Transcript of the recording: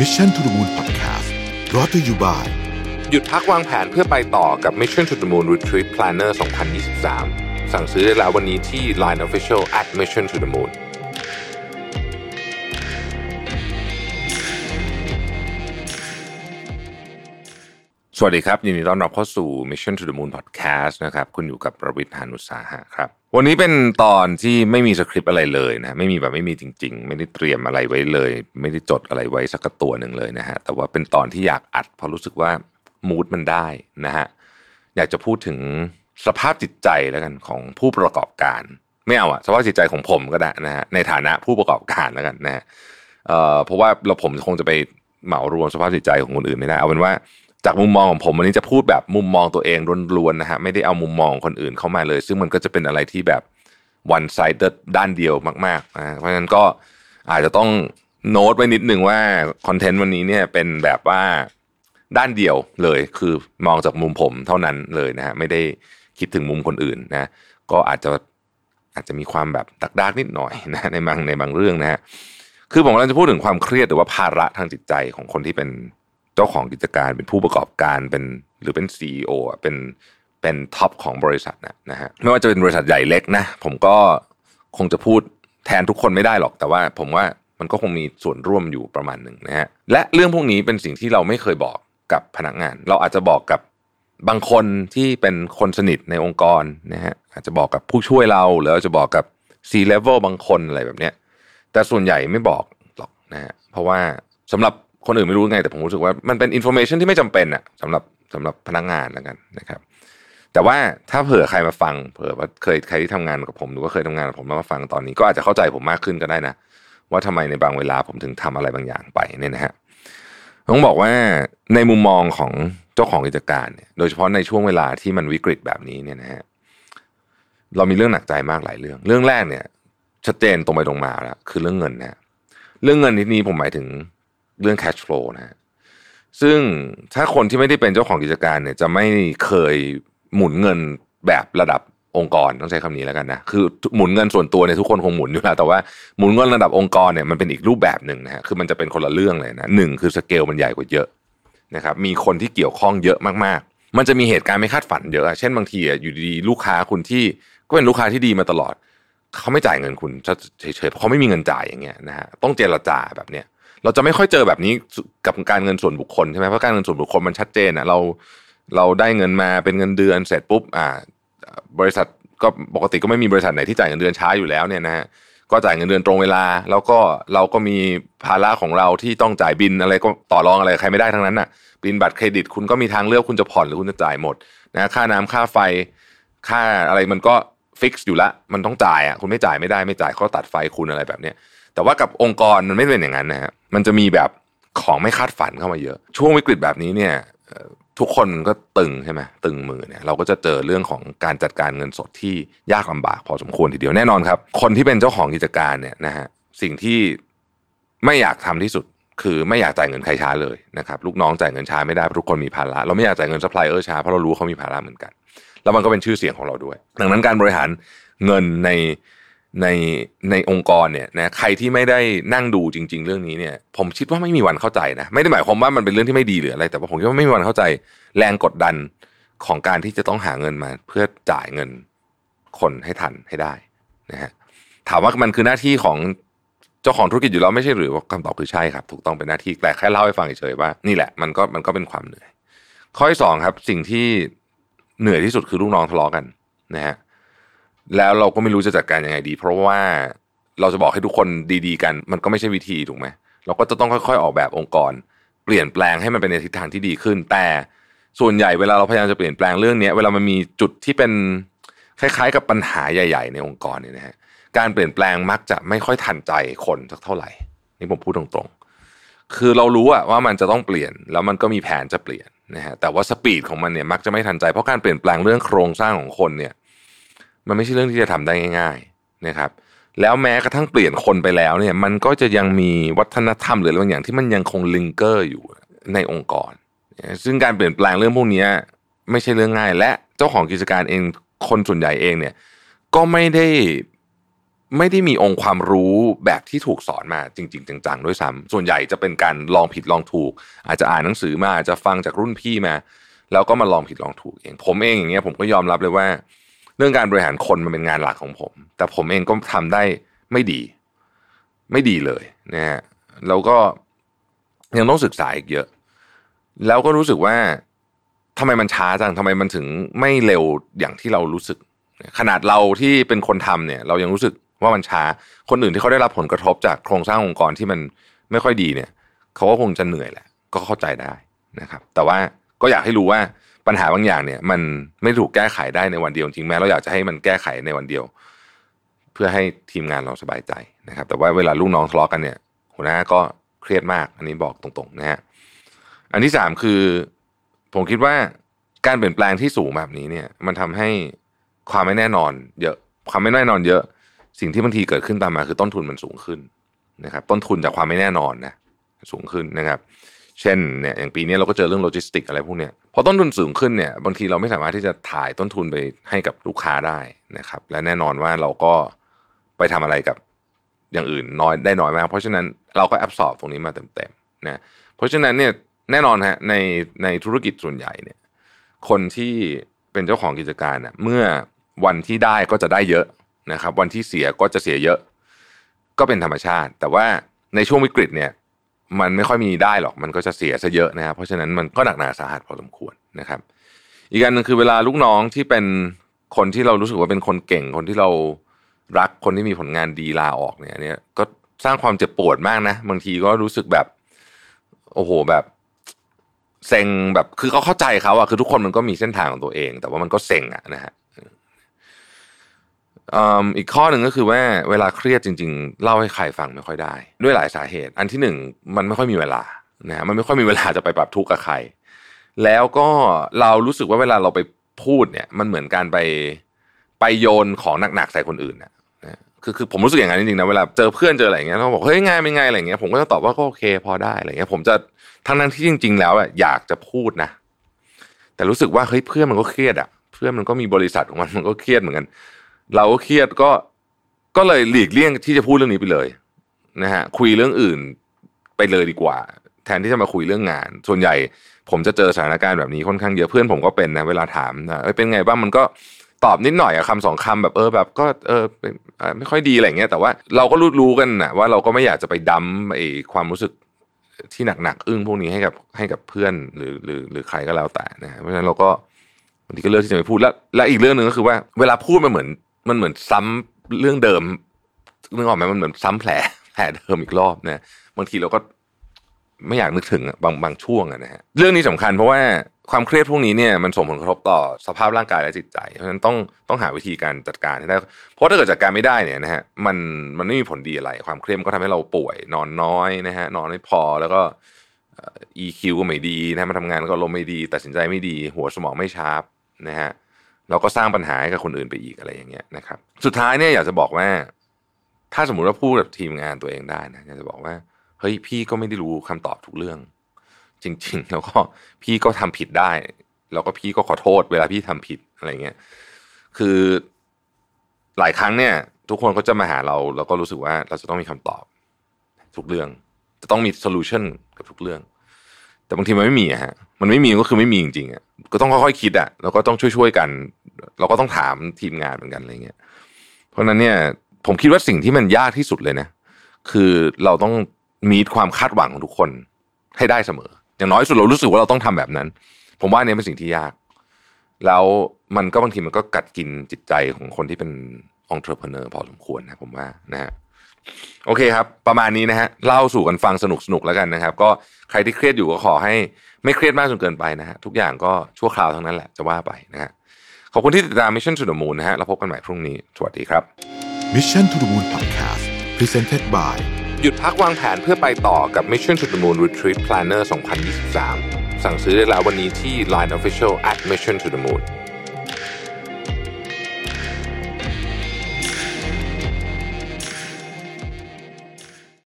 Mission to the Moon Podcast รอ t ธออยู่บ่ายหยุดพักวางแผนเพื่อไปต่อกับ Mission to the Moon Retreat Planner 2023 สั่งซื้อได้แล้ววันนี้ที่ Line Official at Mission to the Moon สวัสดีครับ ยินดีต้อนรับเข้าสู่ Mission to the Moon Podcast นะครับ คุณอยู่กับประวิทยานุสาหะครับ วันนี้เป็นตอนที่ไม่มีสคริปต์อะไรเลยนะไม่มีแบบไม่มีจริง ๆ ไม่ได้เตรียมอะไรไว้เลย ไม่ได้จดอะไรไว้สักตัวหนึ่งเลยนะฮะแต่ว่าเป็นตอนที่อยากอัดเพราะรู้สึกว่ามูดมันได้นะฮะอยากจะพูดถึงสภาพจิตใจแล้วกันของผู้ประกอบการ ไม่เอาอะสภาพจิตใจของผมก็ได้นะฮะในฐานะผู้ประกอบการแล้วกันนะฮะเอ่อเพราะว่าเราผมคงจะไปเหมารวมสภาพจิตใจของคนอื่นไม่ได้เอาเป็นว่า จากมุมมองของผมวันนี้จะพูดแบบมุมมองตัวเองล้วนๆนะฮะไม่ได้เอามุมมองคนอื่นเข้ามาเลย ซึ่งมันก็จะเป็นอะไรที่แบบ one sided ด้านเดียวมากๆนะเพราะฉะนั้นก็อาจจะต้องโน้ตไว้นิดหนึ่งว่าคอนเทนต์วันนี้เนี่ยเป็นแบบว่าด้านเดียวเลยคือมองจากมุมผมเท่านั้นเลยนะฮะไม่ได้คิดถึงมุมคนอื่นนะ ก็อาจจะอาจจะมีความแบบดักดักนิดหน่อยนะในบางในบางเรื่องนะฮะคือผมกำลังจะพูดถึงความเครียดหรือว่าภาระทางจิตใจของคนที่เป็น เจ้าของกิจการเป็นผู้ประกอบการเป็นหรือเป็นซีออะเป็นเป็น top ของบริษัทนะนะฮะไม่ว่าจะเป็นบริษัทใหญ่เล็กนะผมก็คงจะพูดแทนทุกคนไม่ได้หรอก แต่ว่าผมว่ามันก็คงมีส่วนร่วมอยู่ประมาณหนึ่งนะฮะและเรื่องพวกนี้เป็นสิ่งที่เราไม่เคยบอกกับพนักงาน เราอาจจะบอกกับบางคนที่เป็นคนสนิทในองค์กรนะฮะอาจจะบอกกับผู้ช่วยเราหรืออาจจะบอกกับ C level บางคนอะไรแบบเนี้ยแต่ส่วนใหญ่ไม่บอกหรอกนะฮะเพราะว่าสำหรับ คนอื่นไม่รู้ไงแต่ผมรู้สึกว่ามันเป็น information ที่ไม่จำเป็นอะสำหรับสำหรับพนักงานแล้วกันนะครับ แต่ว่าถ้าเผื่อใครมาฟังเผื่อว่าเคยใครที่ทำงานกับผมหรือว่าเคยทำงานกับผมแล้วมาฟังตอนนี้ ก็อาจจะเข้าใจผมมากขึ้นก็ได้นะว่าทำไมในบางเวลาผมถึงทำอะไรบางอย่างไปเนี่ยนะฮะต้องบอกว่าในมุมมองของเจ้าของกิจการเนี่ยโดยเฉพาะในช่วงเวลาที่มันวิกฤตแบบนี้เนี่ยนะฮะเรามีเรื่องหนักใจมากหลายเรื่อง เรื่องแรกเนี่ยชัดเจนตรงไปตรงมาแล้วคือเรื่องเงินนะเรื่องเงินที่นี้ผมหมายถึง เรื่อง cash flow นะฮะซึ่งถ้าคนที่ไม่ได้เป็นเจ้าของกิจการเนี่ย จะไม่เคยหมุนเงินแบบระดับองค์กรต้องใช้คำนี้แล้วกันนะคือหมุนเงินส่วนตัวเนี่ยทุกคนคงหมุนอยู่แล้วแต่ว่าหมุนเงินระดับองค์กรเนี่ยมันเป็นอีกรูปแบบหนึ่งนะฮะคือมันจะเป็นคนละเรื่องเลยนะหนึ่งคือสเกลมันใหญ่กว่าเยอะนะครับมีคนที่เกี่ยวข้องเยอะมากๆ มันจะมีเหตุการณ์ไม่คาดฝันเยอะเช่นบางทีอยู่ดีๆลูกค้าคุณที่ก็เป็นลูกค้าที่ดีมาตลอด เขาไม่จ่ายเงินคุณเฉยๆเพราะเขาไม่มีเงินจ่ายอย่างเงี้ยนะฮะต้องเจรจาแบบเนี้ย เราจะไม่ค่อยเจอแบบนี้กับการเงินส่วนบุคคลใช่ไหมเพราะการเงินส่วนบุคคลมันชัดเจนอะเราเราได้เงินมาเป็นเงินเดือนเสร็จปุ๊บอ่า บริษัทก็ปกติก็ไม่มีบริษัทไหนที่จ่ายเงินเดือนช้าอยู่แล้วเนี่ยนะฮะก็จ่ายเงินเดือนตรงเวลา แล้วก็เราก็มีภาระของเราที่ต้องจ่ายบินอะไรก็ต่อรองอะไรใครไม่ได้ทั้งนั้นน่ะบินบัตรเครดิตคุณก็มีทางเลือกคุณจะผ่อนหรือคุณจะจ่ายหมดนะค่าน้ำค่าไฟ ค่าอะไรมันก็ fix อยู่ละ มันต้องจ่ายอะคุณไม่จ่ายไม่ได้ไม่จ่ายเขาตัดไฟคุณอะไรแบบเนี้ย แต่ว่ากับองค์กรมันไม่เป็นอย่างนั้นนะฮะมันจะมีแบบของไม่คาดฝันเข้ามาเยอะ ช่วงวิกฤตแบบนี้เนี่ยทุกคนก็ตึงใช่ไหมตึงมือเนี่ยเราก็จะเจอเรื่องของการจัดการเงินสดที่ยากลำบากพอสมควรทีเดียวแน่นอนครับ คนที่เป็นเจ้าของกิจการเนี่ยนะฮะสิ่งที่ไม่อยากทำที่สุดคือไม่อยากจ่ายเงินใครช้าเลยนะครับลูกน้องจ่ายเงินช้าไม่ได้เพราะทุกคนมีภาระเราไม่อยากจ่ายเงินซัพพลายเออร์ช้าเพราะเรารู้เขามีภาระเหมือนกัน แล้วมันก็เป็นชื่อเสียงของเราด้วย ดังนั้นการบริหารเงินใน ในในองค์กรเนี่ยนะใครที่ไม่ได้นั่งดูจริง ๆ เรื่องนี้เนี่ย ผมคิดว่าไม่มีวันเข้าใจนะไม่ได้หมายความว่ามันเป็นเรื่องที่ไม่ดีหรืออะไร แต่ว่าผมคิดว่าไม่มีวันเข้าใจแรงกดดันของการที่จะต้องหาเงินมา เพื่อจ่ายเงินคนให้ทันให้ได้นะฮะถามว่ามันคือหน้าที่ของเจ้าของธุรกิจอยู่แล้วไม่ใช่หรือว่าคำตอบคือใช่ครับ ถูกต้องเป็นหน้าที่แต่แค่เล่าให้ฟังเฉยๆว่านี่แหละมันก็มันก็เป็นความเหนื่อย ข้อที่สองครับ สิ่งที่เหนื่อยที่สุดคือลูกน้องทะเลาะกันนะฮะ แล้วเราก็ไม่รู้จะจัดการยังไงดี เพราะว่าเราจะบอกให้ทุกคนดีๆ กัน มันก็ไม่ใช่วิธีถูกไหมเราก็จะต้องค่อยๆออกแบบองค์กร เปลี่ยนแปลงให้มันเป็นในทิศทางที่ดีขึ้น แต่ส่วนใหญ่เวลาเราพยายามจะเปลี่ยนแปลงเรื่องนี้เวลามันมีจุดที่เป็นคล้ายๆ กับปัญหาใหญ่ ๆ ในองค์กรเนี่ยนะฮะการเปลี่ยนแปลงมักจะไม่ค่อยทันใจคนสักเท่าไหร่ นี่ผมพูดตรงๆ คือเรารู้ว่ามันจะต้องเปลี่ยน แล้วมันก็มีแผนจะเปลี่ยนนะฮะแต่ว่าสปีดของมันเนี่ยมักจะไม่ทันใจเพราะการเปลี่ยนแปลงเรื่องโครงสร้างของคนเนี่ย มันไม่ใช่เรื่องที่จะทำได้ง่ายๆนะครับ แล้วแม้กระทั่งเปลี่ยนคนไปแล้วเนี่ย มันก็จะยังมีวัฒนธรรมหรือบางอย่างที่มันยังคงลิงเกอร์อยู่ในองค์กร ซึ่งการเปลี่ยนแปลงเรื่องพวกนี้ไม่ใช่เรื่องง่าย และเจ้าของกิจการเองคนส่วนใหญ่เองเนี่ย ก็ไม่ได้ไม่ได้มีองค์ความรู้แบบที่ถูกสอนมาจริง ๆ จังๆด้วยซ้ำส่วนใหญ่จะเป็นการลองผิดลองถูก อาจจะอ่านหนังสือมาอาจจะฟังจากรุ่นพี่มา แล้วก็มาลองผิดลองถูกเอง ผมเองอย่างเงี้ยผมก็ยอมรับเลยว่า เรื่องการบริหารคนมันเป็นงานหลักของผม แต่ผมเองก็ทำได้ไม่ดี ไม่ดีเลยนะฮะแล้วก็ยังต้องศึกษาอีกเยอะ แล้วก็รู้สึกว่าทำไมมันช้าจังทำไมมันถึงไม่เร็วอย่างที่เรารู้สึก ขนาดเราที่เป็นคนทำเนี่ย เรายังรู้สึกว่ามันช้า คนอื่นที่เขาได้รับผลกระทบจากโครงสร้างองค์กรที่มันไม่ค่อยดีเนี่ย เขาก็คงจะเหนื่อยแหละ ก็เข้าใจได้นะครับ แต่ว่าก็อยากให้รู้ว่า ปัญหาบางอย่างเนี่ย มันไม่ถูกแก้ไขได้ในวันเดียวจริงแม้เราอยากจะให้มันแก้ไขในวันเดียว เพื่อให้ทีมงานเราสบายใจนะครับ แต่ว่าเวลาลูกน้องทะเลาะกันเนี่ย หัวหน้าก็เครียดมาก อันนี้บอกตรงๆนะฮะอันที่สามคือ ผมคิดว่าการเปลี่ยนแปลงที่สูงแบบนี้เนี่ย มันทำให้ความไม่แน่นอน เยอะความไม่แน่นอนเยอะ สิ่งที่บางทีเกิดขึ้นตามมาคือต้นทุนมันสูงขึ้นนะครับ ต้นทุนจากความไม่แน่นอนนะสูงขึ้นนะครับ เช่นเนี่ยอย่างปีนี้เราก็เจอเรื่องโลจิสติกอะไรพวกเนี้ยพอต้นทุนสูงขึ้นเนี่ยบางทีเราไม่สามารถที่จะถ่ายต้นทุนไปให้กับลูกค้าได้นะครับ และแน่นอนว่าเราก็ไปทำอะไรกับอย่างอื่นน้อยได้น้อยมาก เพราะฉะนั้นเราก็แอบสอบตรงนี้มาเต็มๆนะเพราะฉะนั้นเนี่ยแน่นอนฮะในในธุรกิจส่วนใหญ่เนี่ย คนที่เป็นเจ้าของกิจการเน่ยเมื่อวันที่ได้ก็จะได้เยอะนะครับ วันที่เสียก็จะเสียเยอะ ก็เป็นธรรมชาติ แต่ว่าในช่วงวิกฤตเนี่ย มันไม่ค่อยมีได้หรอกมันก็จะเสียซะเยอะนะครับเพราะฉะนั้นมันก็หนักหนาสาหัสพอสมควรนะครับ อีกการหนึ่งคือเวลาลูกน้องที่เป็นคนที่เรารู้สึกว่าเป็นคนเก่งคนที่เรารักคนที่มีผลงานดีลาออกเนี่ยเนี่ยก็สร้างความเจ็บปวดมากนะบางทีก็รู้สึกแบบ โอ้โหแบบเซ็งแบบคือเขาเข้าใจเขาอะคือทุกคนมันก็มีเส้นทางของตัวเอง แต่ว่ามันก็เซ็งอะนะฮะ อีกข้อหนึ่งก็คือว่าเวลาเครียดจริง ๆ เล่าให้ใครฟังไม่ค่อยได้ ด้วยหลายสาเหตุ อันที่หนึ่งมันไม่ค่อยมีเวลานะฮะมันไม่ค่อยมีเวลาจะไปปรับทุกข์กับใคร แล้วก็เรารู้สึกว่าเวลาเราไปพูดเนี่ยมันเหมือนการไปไปโยนของหนักๆใส่คนอื่นนะคือคือผมรู้สึกอย่างนั้นจริงๆนะเวลาเจอเพื่อนเจออะไรอย่างเงี้ยเขาบอกเฮ้ยไงเป็นไงอะไรเงี้ยผมก็จะตอบว่าก็โอเคพอได้อะไรเงี้ยผมจะทั้งนั้นที่จริง ๆ แล้วอะอยากจะพูดนะ แต่รู้สึกว่าเฮ้ยเพื่อนมันก็เครียดอะเพื่อนมันก็มีบริษัทของมันมันก็เครียดเหมือนกัน เราก็เครียดก็ก็เลยหลีกเลี่ยงที่จะพูดเรื่องนี้ไปเลยนะฮะคุยเรื่องอื่นไปเลยดีกว่า แทนที่จะมาคุยเรื่องงาน ส่วนใหญ่ผมจะเจอสถานการณ์แบบนี้ค่อนข้างเยอะเพื่อนผมก็เป็นนะเวลาถามนะเป็นไงบ้างมันก็ตอบนิดหน่อยอะคำสองคำแบบเออแบบก็เออไม่ค่อยดีอะไรเงี้ยแต่ว่าเราก็รู้รู้กันนะว่าเราก็ไม่อยากจะไปดั้มไอความรู้สึกที่หนักๆอึ้งพวกนี้ให้กับให้กับเพื่อนหรือหรือหรือใครก็แล้วแต่นะเพราะฉะนั้นเราก็บางทีก็เลือกที่จะไม่พูดแล้วและอีกเรื่องหนึ่งก็คือว่า เวลาพูดมันเหมือน มันเหมือนซ้ำเรื่องเดิมนึกออกไหมมันเหมือนซ้ำแผลแผลเดิมอีกรอบนะบางทีเราก็ไม่อยากนึกถึงบางบางช่วงนะฮะเรื่องนี้สำคัญเพราะว่าความเครียดพวกนี้เนี่ยมันส่งผลกระทบต่อสภาพร่างกายและจิตใจ เพราะฉะนั้นต้องต้องหาวิธีการจัดการให้ได้เพราะถ้าเกิดจัดการไม่ได้เนี่ยนะฮะมันมันไม่มีผลดีอะไร ความเครียดก็ทำให้เราป่วย นอนน้อยนะฮะนอนไม่พอแล้วก็ EQ ก็ไม่ดีนะมาทำงานก็ลมไม่ดี ตัดสินใจไม่ดี หัวสมองไม่ชาร์ปนะฮะ เราก็สร้างปัญหาให้กับคนอื่นไปอีกอะไรอย่างเงี้ยนะครับ สุดท้ายเนี่ยอยากจะบอกว่า ถ้าสมมุติว่าพูดกับทีมงานตัวเองได้นะอยากจะบอกว่าเฮ้ยพี่ก็ไม่ได้รู้คำตอบทุกเรื่อง จริง ๆ แล้วก็พี่ก็ทำผิดได้ แล้วก็พี่ก็ขอโทษ เวลาพี่ทำผิดอะไรเงี้ยคือหลายครั้งเนี่ย ทุกคนก็จะมาหาเรา แล้วก็รู้สึกว่าเราจะต้องมีคำตอบ ทุกเรื่อง จะต้องมีโซลูชันกับทุกเรื่อง แต่บางทีมันไม่มีอะฮะมันไม่มีก็คือไม่มีจริงๆอะ ก็ต้องค่อยๆคิดอะแล้วก็ต้องช่วยๆกัน เราก็ต้องถามทีมงานเหมือนกันอะไรเงี้ยเพราะนั้นเนี่ยผมคิดว่าสิ่งที่มันยากที่สุดเลยนะคือเราต้องมีความคาดหวังของทุกคนให้ได้เสมอ อย่างน้อยสุดเรารู้สึกว่าเราต้องทำแบบนั้น ผมว่าเนี่ยเป็นสิ่งที่ยาก แล้วมันก็บางทีมันก็กัดกินจิตใจของคนที่เป็นองค์ประกอบพอสมควรนะผมว่านะฮะ โอเคครับ ประมาณนี้นะฮะเล่าสู่กันฟังสนุกสนุกแล้วกันนะครับ ก็ใครที่เครียดอยู่ก็ขอให้ไม่เครียดมากจนเกินไปนะฮะทุกอย่างก็ชั่วคราวทั้งนั้นแหละจะว่าไปนะฮะขอบคุณที่ติดตาม Mission to the Moon นะฮะเราพบกันใหม่พรุ่งนี้ สวัสดีครับ Mission to the Moon Podcast Presented by หยุดพักวางแผนเพื่อไปต่อกับ Mission to the Moon Retreat Planner 2023 สั่งซื้อได้แล้ววันนี้ที่ Line Official at Mission to the Moon